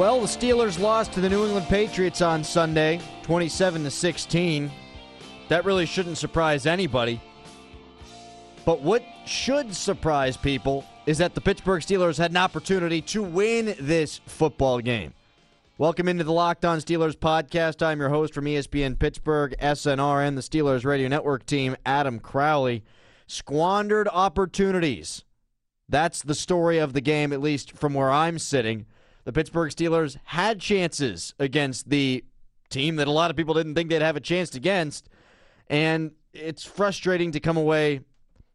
Well, the Steelers lost to the New England Patriots on Sunday, 27 to 16. That really shouldn't surprise anybody. But what should surprise people is that the Pittsburgh Steelers had an opportunity to win this football game. Welcome into the Locked On Steelers podcast. I'm your host from ESPN Pittsburgh, SNR, and the Steelers Radio Network team, Adam Crowley. Squandered opportunities. That's the story of the game, at least from where I'm sitting. The Pittsburgh Steelers had chances against the team that a lot of people didn't think they'd have a chance against, and it's frustrating to come away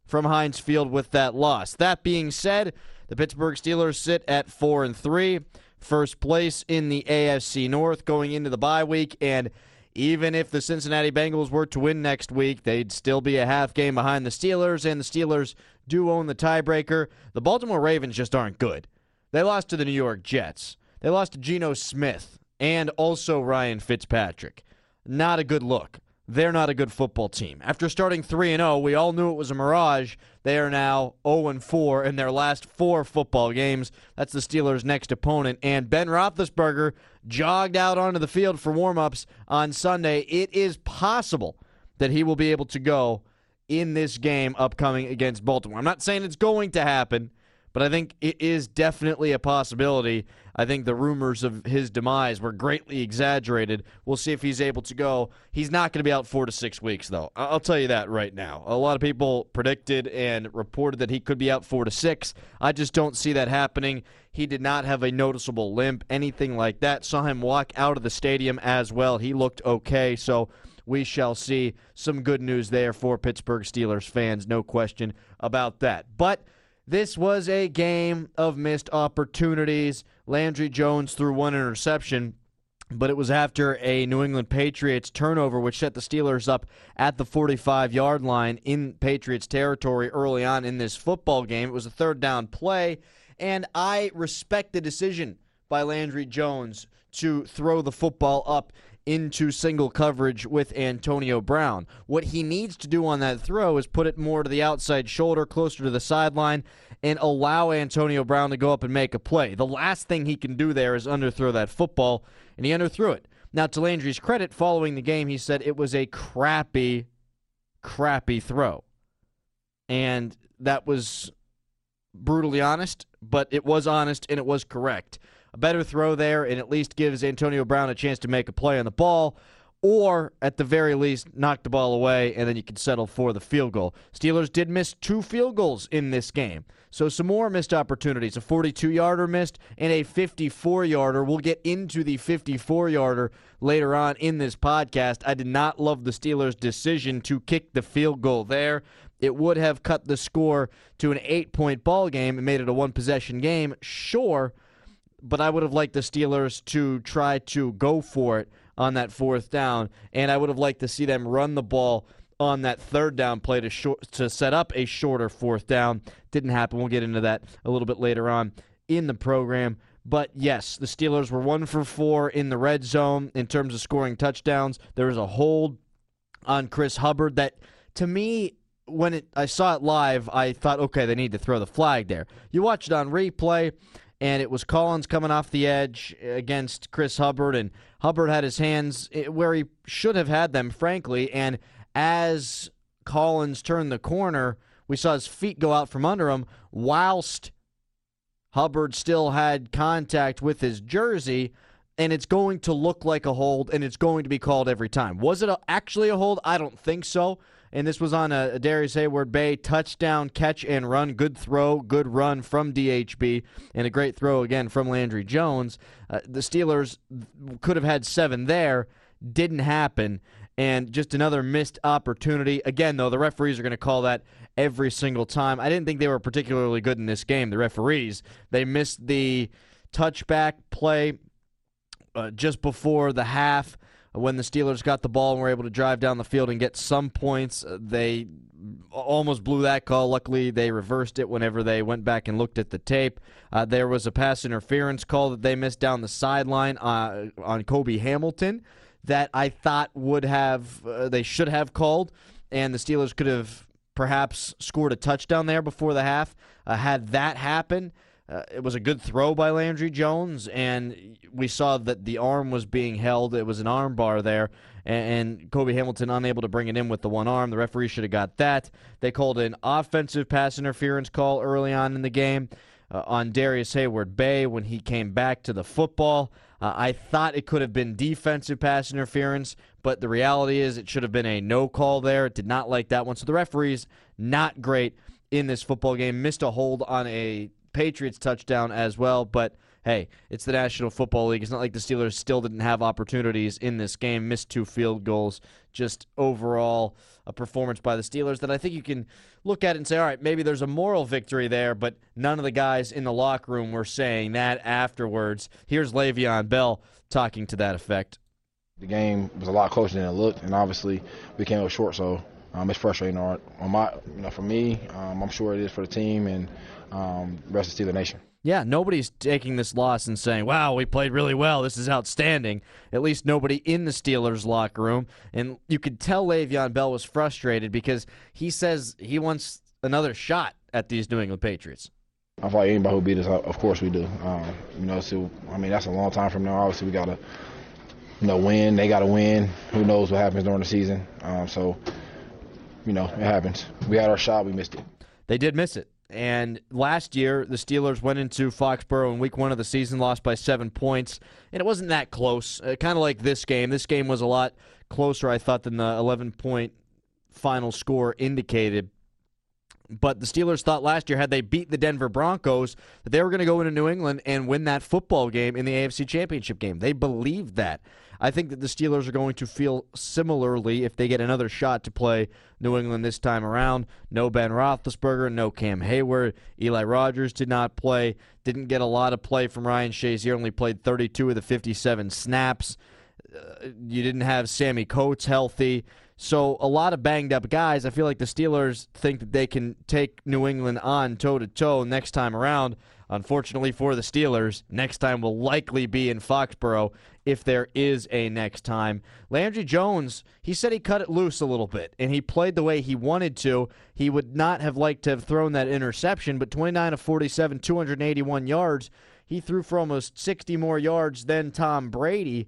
from Heinz Field with that loss. That being said, the Pittsburgh Steelers sit at 4 and 3, first place in the AFC North going into the bye week and even if the Cincinnati Bengals were to win next week, they'd still be a half game behind the Steelers and the Steelers do own the tiebreaker. The Baltimore Ravens just aren't good. They lost to the New York Jets. They lost to Geno Smith and also Ryan Fitzpatrick. Not a good look. They're not a good football team. After starting 3 and 0, we all knew it was a mirage. They are now 0 and 4 in their last 4 football games. That's the Steelers' next opponent and Ben Roethlisberger jogged out onto the field for warm-ups on Sunday. It is possible that he will be able to go in this game upcoming against Baltimore. I'm not saying it's going to happen, but I think it is definitely a possibility. I think the rumors of his demise were greatly exaggerated. We'll see if he's able to go. He's not going to be out four to six weeks, though. I'll tell you that right now. A lot of people predicted and reported that he could be out four to six. I just don't see that happening. He did not have a noticeable limp, anything like that. Saw him walk out of the stadium as well. He looked okay, so we shall see some good news there for Pittsburgh Steelers fans, no question about that. But this was a game of missed opportunities. Landry Jones threw one interception, but it was after a New England Patriots turnover, which set the Steelers up at the 45 yard line in Patriots territory early on in this football game. It was a third down play, and I respect the decision by Landry Jones to throw the football up into single coverage with Antonio Brown. What he needs to do on that throw is put it more to the outside shoulder, closer to the sideline, and allow Antonio Brown to go up and make a play. The last thing he can do there is underthrow that football, and he underthrew it. Now, to Landry's credit, following the game, he said it was a crappy, crappy throw. And that was brutally honest, but it was honest and it was correct. A better throw there and at least gives Antonio Brown a chance to make a play on the ball, or at the very least, knock the ball away and then you can settle for the field goal. Steelers did miss two field goals in this game. So some more missed opportunities. A 42 yarder missed and a 54 yarder. We'll get into the 54 yarder later on in this podcast. I did not love the Steelers' decision to kick the field goal there. It would have cut the score to an eight point ball game and made it a one possession game, sure, but I would have liked the Steelers to try to go for it on that fourth down, and I would have liked to see them run the ball on that third down play to short, to set up a shorter fourth down. Didn't happen. We'll get into that a little bit later on in the program. But yes, the Steelers were one for four in the red zone in terms of scoring touchdowns. There was a hold on Chris Hubbard that, to me, when it, I saw it live, I thought, okay, they need to throw the flag there. You watch it on replay, and it was Collins coming off the edge against Chris Hubbard, and Hubbard had his hands eh, where he should have had them, frankly. And as Collins turned the corner, we saw his feet go out from under him whilst Hubbard still had contact with his jersey, and it's going to look like a hold, and it's going to be called every time. Was it a, actually a hold? I don't think so. And this was on a, a Darrius Heyward-Bey touchdown catch and run. Good throw, good run from DHB, and a great throw again from Landry Jones. Uh, the Steelers could have had seven there, didn't happen, and just another missed opportunity. Again, though, the referees are going to call that every single time. I didn't think they were particularly good in this game. The referees they missed the touchback play uh, just before the half when the Steelers got the ball and were able to drive down the field and get some points. Uh, they almost blew that call. Luckily, they reversed it whenever they went back and looked at the tape. Uh, there was a pass interference call that they missed down the sideline uh, on Cobi Hamilton that I thought would have uh, they should have called, and the Steelers could have perhaps scored a touchdown there before the half. Uh, had that happen, uh, it was a good throw by Landry Jones, and we saw that the arm was being held. It was an arm bar there, and, and Cobi Hamilton unable to bring it in with the one arm. The referee should have got that. They called an offensive pass interference call early on in the game uh, on Darrius Heyward-Bey when he came back to the football. Uh, I thought it could have been defensive pass interference, but the reality is it should have been a no call there. It did not like that one. So the referees, not great in this football game. Missed a hold on a Patriots touchdown as well, but hey, it's the National Football League. It's not like the Steelers still didn't have opportunities in this game, missed two field goals. Just overall, a performance by the Steelers that I think you can look at and say, all right, maybe there's a moral victory there, but none of the guys in the locker room were saying that afterwards. Here's Le'Veon Bell talking to that effect. The game was a lot closer than it looked, and obviously we came up short. So um, it's frustrating on, my, you know, for me. Um, I'm sure it is for the team and um, rest of the Steeler Nation. Yeah, nobody's taking this loss and saying, wow, we played really well. This is outstanding. At least nobody in the Steelers locker room. And you could tell Le'Veon Bell was frustrated because he says he wants another shot at these New England Patriots. I like anybody who beat us, of course we do. Um, you know, so I mean that's a long time from now. Obviously, we gotta, you know, win. They gotta win. Who knows what happens during the season? Um, so, you know, it happens. We had our shot, we missed it. They did miss it. And last year, the Steelers went into Foxborough in week one of the season, lost by seven points, and it wasn't that close. Uh, kind of like this game. This game was a lot closer, I thought, than the 11 point final score indicated. But the Steelers thought last year, had they beat the Denver Broncos, that they were going to go into New England and win that football game in the AFC Championship game. They believed that. I think that the Steelers are going to feel similarly if they get another shot to play New England this time around. No Ben Roethlisberger, no Cam Heyward. Eli Rogers did not play. Didn't get a lot of play from Ryan Shazier. Only played 32 of the 57 snaps. Uh, you didn't have Sammy Coates healthy. So a lot of banged up guys. I feel like the Steelers think that they can take New England on toe to toe next time around. Unfortunately for the Steelers, next time will likely be in Foxborough if there is a next time. Landry Jones, he said he cut it loose a little bit and he played the way he wanted to. He would not have liked to have thrown that interception, but 29 of 47, 281 yards. He threw for almost 60 more yards than Tom Brady.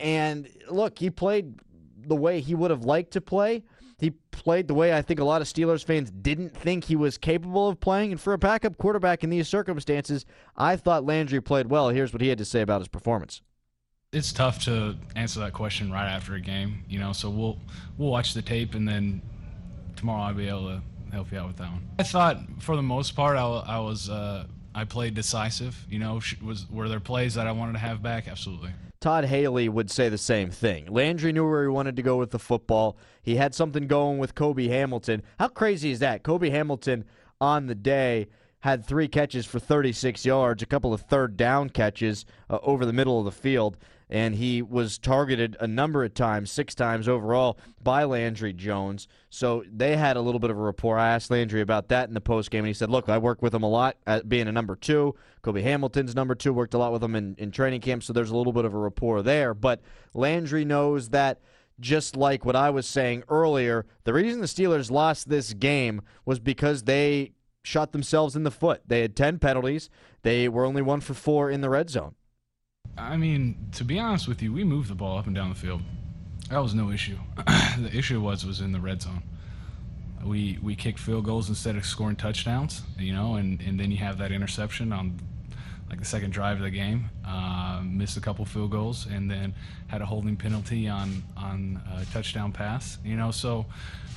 And look, he played the way he would have liked to play. He played the way I think a lot of Steelers fans didn't think he was capable of playing. And for a backup quarterback in these circumstances, I thought Landry played well. Here's what he had to say about his performance. It's tough to answer that question right after a game, you know. So we'll we'll watch the tape and then tomorrow I'll be able to help you out with that one. I thought for the most part I, I was uh, I played decisive. You know, was were there plays that I wanted to have back? Absolutely. Todd Haley would say the same thing. Landry knew where he wanted to go with the football. He had something going with Cobi Hamilton. How crazy is that? Cobi Hamilton on the day had three catches for 36 yards, a couple of third down catches uh, over the middle of the field and he was targeted a number of times, six times overall, by Landry Jones. So they had a little bit of a rapport. I asked Landry about that in the post game, and he said, "Look, I work with him a lot, at being a number two. Cobi Hamilton's number two. Worked a lot with him in, in training camp, so there's a little bit of a rapport there. But Landry knows that." Just like what I was saying earlier, the reason the Steelers lost this game was because they shot themselves in the foot. They had 10 penalties. They were only one for four in the red zone. I mean, to be honest with you, we moved the ball up and down the field. That was no issue. the issue was was in the red zone. We we kicked field goals instead of scoring touchdowns, you know, and, and then you have that interception on like the second drive of the game, uh, missed a couple field goals, and then had a holding penalty on on a touchdown pass. You know, so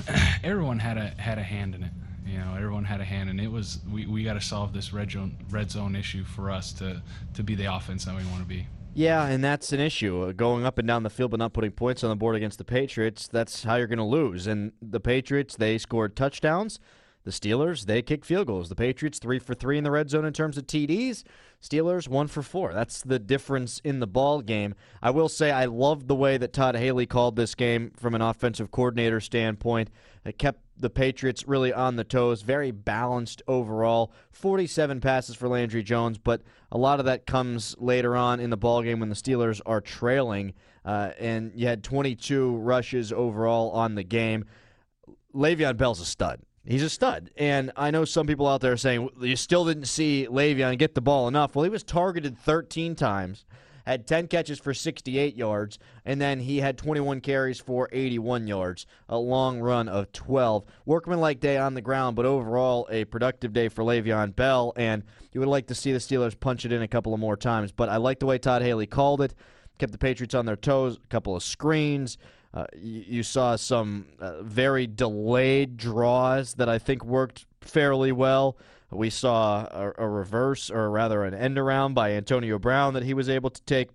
everyone had a had a hand in it. You know, everyone had a hand, and it was we, we got to solve this red zone red zone issue for us to to be the offense that we want to be. Yeah, and that's an issue. Uh, going up and down the field but not putting points on the board against the Patriots, that's how you're going to lose. And the Patriots, they scored touchdowns. The Steelers, they kick field goals. The Patriots, three for three in the red zone in terms of TDs. Steelers, one for four. That's the difference in the ball game. I will say I loved the way that Todd Haley called this game from an offensive coordinator standpoint. It kept the Patriots really on the toes, very balanced overall. 47 passes for Landry Jones, but a lot of that comes later on in the ball game when the Steelers are trailing. Uh, and you had 22 rushes overall on the game. Le'Veon Bell's a stud. He's a stud. And I know some people out there are saying you still didn't see Le'Veon get the ball enough. Well, he was targeted 13 times, had 10 catches for 68 yards, and then he had 21 carries for 81 yards, a long run of 12. Workmanlike day on the ground, but overall a productive day for Le'Veon Bell. And you would like to see the Steelers punch it in a couple of more times. But I like the way Todd Haley called it, kept the Patriots on their toes, a couple of screens. Uh, you, you, saw some uh, very delayed draws that I think worked fairly well. We saw a, a, reverse, or rather an end around by Antonio Brown that he was able to take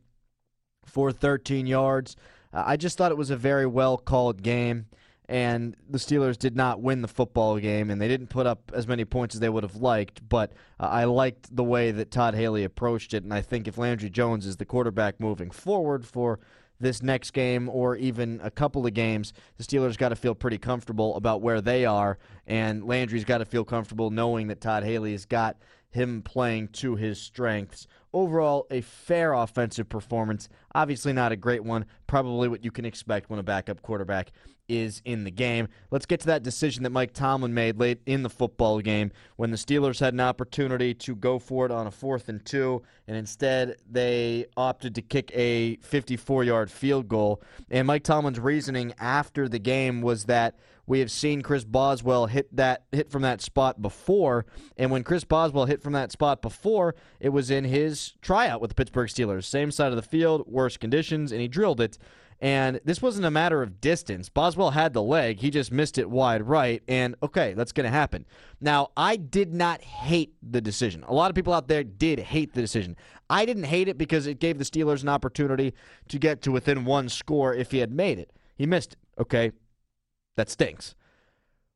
for 13 yards. Uh, I just thought it was a very well called game, and the Steelers did not win the football game, and they didn't put up as many points as they would have liked. But uh, I liked the way that Todd Haley approached it, and I think if Landry Jones is the quarterback moving forward for this next game or even a couple of games, the Steelers got to feel pretty comfortable about where they are, and Landry's got to feel comfortable knowing that Todd Haley has got him playing to his strengths. Overall, a fair offensive performance. Obviously, not a great one. Probably what you can expect when a backup quarterback is in the game. Let's get to that decision that Mike Tomlin made late in the football game when the Steelers had an opportunity to go for it on a fourth and two, and instead they opted to kick a 54 yard field goal. And Mike Tomlin's reasoning after the game was that we have seen Chris Boswell hit that hit from that spot before, and when Chris Boswell hit from that spot before, it was in his tryout with the Pittsburgh Steelers. Same side of the field, worse conditions, and he drilled it. And this wasn't a matter of distance. Boswell had the leg. He just missed it wide right. And okay, that's going to happen. Now, I did not hate the decision. A lot of people out there did hate the decision. I didn't hate it because it gave the Steelers an opportunity to get to within one score if he had made it. He missed it. Okay, that stinks.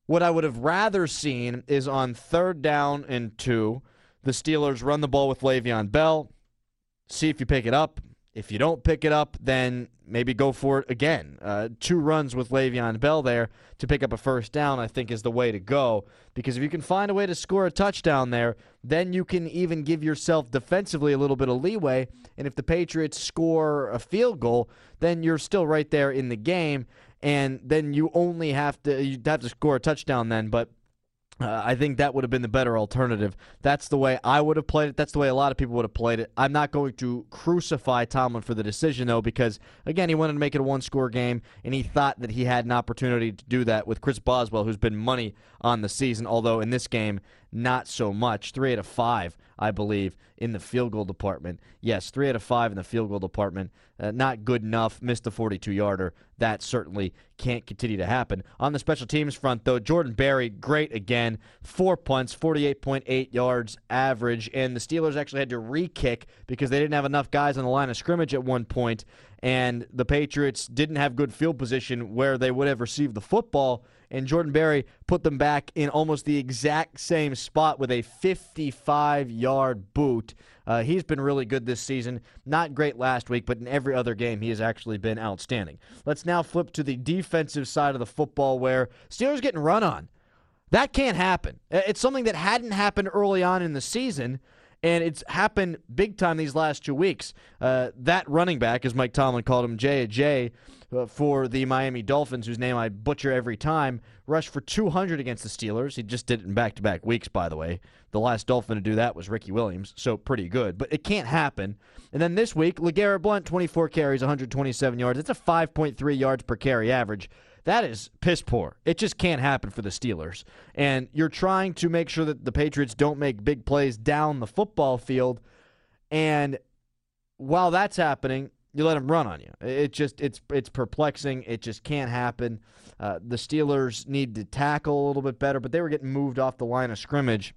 What I would have rather seen is on third down and two, the Steelers run the ball with Le'Veon Bell, see if you pick it up. If you don't pick it up, then maybe go for it again. Uh, two runs with Le'Veon Bell there to pick up a first down, I think, is the way to go. Because if you can find a way to score a touchdown there, then you can even give yourself defensively a little bit of leeway. And if the Patriots score a field goal, then you're still right there in the game and then you only have to you have to score a touchdown then, but uh, I think that would have been the better alternative. That's the way I would have played it. That's the way a lot of people would have played it. I'm not going to crucify Tomlin for the decision, though, because, again, he wanted to make it a one score game, and he thought that he had an opportunity to do that with Chris Boswell, who's been money on the season, although in this game, not so much. Three out of five, I believe, in the field goal department. Yes, three out of five in the field goal department. Uh, not good enough. Missed the 42 yarder. That certainly can't continue to happen. On the special teams front, though, Jordan Berry, great again. Four punts, 48.8 yards average. And the Steelers actually had to re kick because they didn't have enough guys on the line of scrimmage at one point, and the Patriots didn't have good field position where they would have received the football and Jordan Berry put them back in almost the exact same spot with a 55 yard boot. Uh, he's been really good this season. Not great last week, but in every other game, he has actually been outstanding. Let's now flip to the defensive side of the football where Steelers getting run on. That can't happen. It's something that hadn't happened early on in the season and it's happened big time these last two weeks. Uh, that running back, as Mike Tomlin called him, J. J. Uh, for the Miami Dolphins, whose name I butcher every time, rushed for 200 against the Steelers. He just did it in back to back weeks, by the way. The last Dolphin to do that was Ricky Williams, so pretty good. But it can't happen. And then this week, LeGarrette Blunt, 24 carries, 127 yards. It's a 5.3 yards per carry average. That is piss poor. It just can't happen for the Steelers. And you're trying to make sure that the Patriots don't make big plays down the football field And while that's happening, you let them run on you. It just it's it's perplexing. It just can't happen. Uh, the Steelers need to tackle a little bit better, but they were getting moved off the line of scrimmage.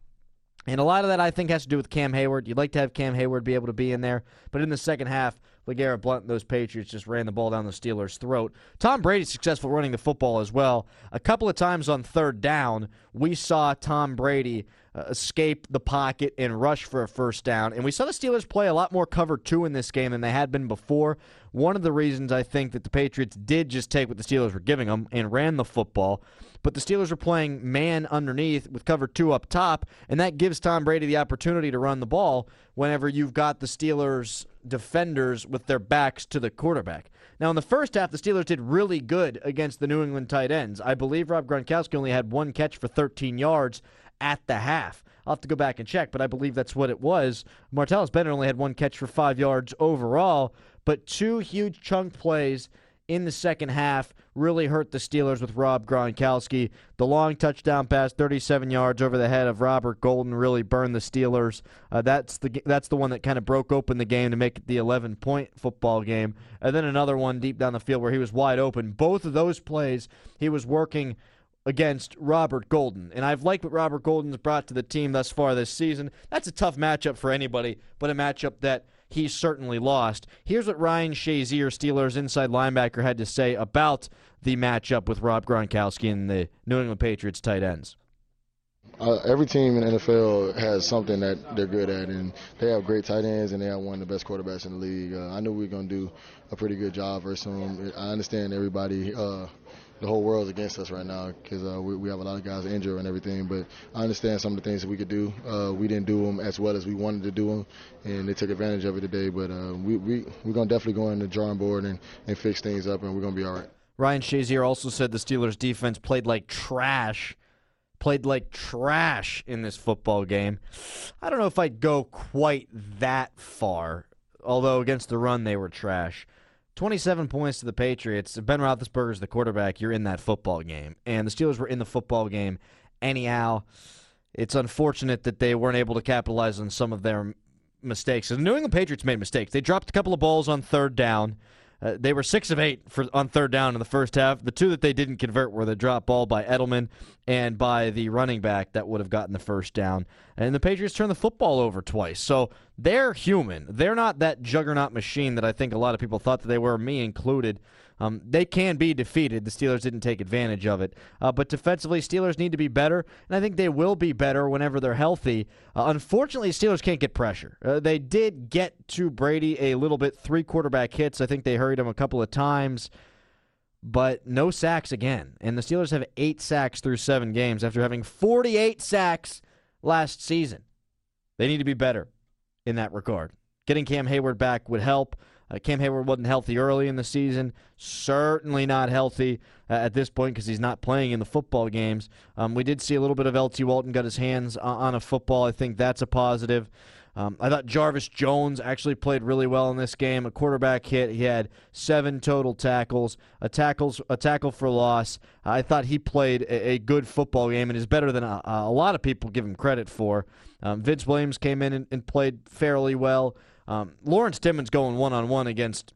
And a lot of that, I think, has to do with Cam Heyward. You'd like to have Cam Heyward be able to be in there, but in the second half, LeGarrette Blunt and those Patriots just ran the ball down the Steelers' throat. Tom Brady successful running the football as well. A couple of times on third down, we saw Tom Brady uh, escape the pocket and rush for a first down. And we saw the Steelers play a lot more cover two in this game than they had been before. One of the reasons I think that the Patriots did just take what the Steelers were giving them and ran the football. But the Steelers were playing man underneath with cover two up top, and that gives Tom Brady the opportunity to run the ball whenever you've got the Steelers defenders with their backs to the quarterback. Now, in the first half, the Steelers did really good against the New England tight ends. I believe Rob Gronkowski only had one catch for 13 yards at the half. I'll have to go back and check, but I believe that's what it was. Martellus Bennett only had one catch for five yards overall, but two huge chunk plays in the second half really hurt the Steelers with Rob Gronkowski. The long touchdown pass, 37 yards over the head of Robert Golden, really burned the Steelers. Uh, that's the that's the one that kind of broke open the game to make it the 11 point football game. And then another one deep down the field where he was wide open. Both of those plays, he was working against Robert Golden. And I've liked what Robert Golden's brought to the team thus far this season. That's a tough matchup for anybody, but a matchup that he certainly lost. Here's what Ryan Shazier, Steelers inside linebacker, had to say about the matchup with Rob Gronkowski and the New England Patriots tight ends. Uh, every team in the NFL has something that they're good at, and they have great tight ends, and they have one of the best quarterbacks in the league. Uh, I knew we were going to do a pretty good job versus them. I understand everybody, uh, the whole world's against us right now because uh, we, we, have a lot of guys injured and everything. But I understand some of the things that we could do. Uh, we didn't do them as well as we wanted to do them, and they took advantage of it today. But uh, we, we, we're going to definitely go on the drawing board and, and fix things up, and we're going to be all right. Ryan Shazier also said the Steelers' defense played like trash played like trash in this football game. I don't know if I'd go quite that far, although against the run they were trash. 27 points to the Patriots. Ben Roethlisberger's the quarterback. You're in that football game. And the Steelers were in the football game anyhow. It's unfortunate that they weren't able to capitalize on some of their mistakes. The New England Patriots made mistakes. They dropped a couple of balls on third down. Uh, they were six of eight for on third down in the first half. The two that they didn't convert were the drop ball by Edelman and by the running back that would have gotten the first down. And the Patriots turned the football over twice. So they're human. They're not that juggernaut machine that I think a lot of people thought that they were, me included. Um, they can be defeated. The Steelers didn't take advantage of it. Uh, but defensively, Steelers need to be better, and I think they will be better whenever they're healthy. Uh, unfortunately, Steelers can't get pressure. Uh, they did get to Brady a little bit, three quarterback hits. I think they hurried him a couple of times, but no sacks again. And the Steelers have eight sacks through seven games after having 48 sacks last season. They need to be better in that regard. Getting Cam Heyward back would help. Uh, Cam Heyward wasn't healthy early in the season. Certainly not healthy uh, at this point because he's not playing in the football games. Um, we did see a little bit of LT Walton got his hands on a football. I think that's a positive. Um, I thought Jarvis Jones actually played really well in this game. A quarterback hit. He had seven total tackles, a tackles, a tackle for loss. I thought he played a, a good football game and is better than a, a, lot of people give him credit for. Um, Vince Williams came in and, and played fairly well. Um, Lawrence Timmons going one on one against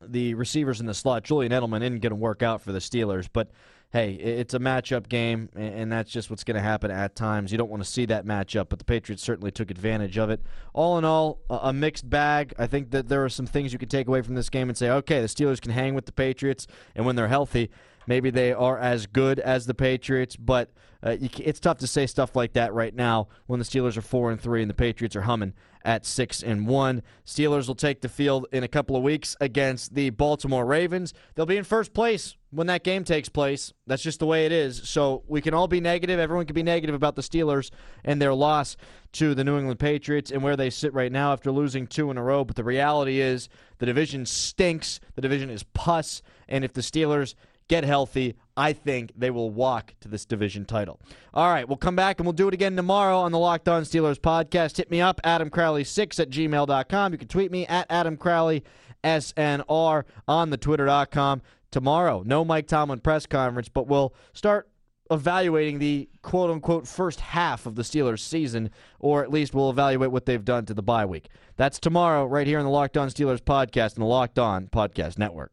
the receivers in the slot. Julian Edelman isn't going to work out for the Steelers, but hey, it's a matchup game, and that's just what's going to happen at times. You don't want to see that matchup, but the Patriots certainly took advantage of it. All in all, a mixed bag. I think that there are some things you can take away from this game and say, okay, the Steelers can hang with the Patriots, and when they're healthy, maybe they are as good as the Patriots, but uh, it's tough to say stuff like that right now when the Steelers are four and three and the Patriots are humming at six and one. Steelers will take the field in a couple of weeks against the Baltimore Ravens. They'll be in first place when that game takes place. That's just the way it is. So we can all be negative. Everyone can be negative about the Steelers and their loss to the New England Patriots and where they sit right now after losing two in a row. But the reality is the division stinks. The division is pus. And if the Steelers get healthy, I think they will walk to this division title. All right, we'll come back and we'll do it again tomorrow on the Locked On Steelers podcast. Hit me up, adamcrowley6 at gmail.com. You can tweet me at adamcrowley, SNR, on the twitter.com tomorrow. No Mike Tomlin press conference, but we'll start evaluating the quote unquote first half of the Steelers season, or at least we'll evaluate what they've done to the bye week. That's tomorrow, right here on the Locked On Steelers podcast and the Locked On Podcast Network.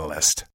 list.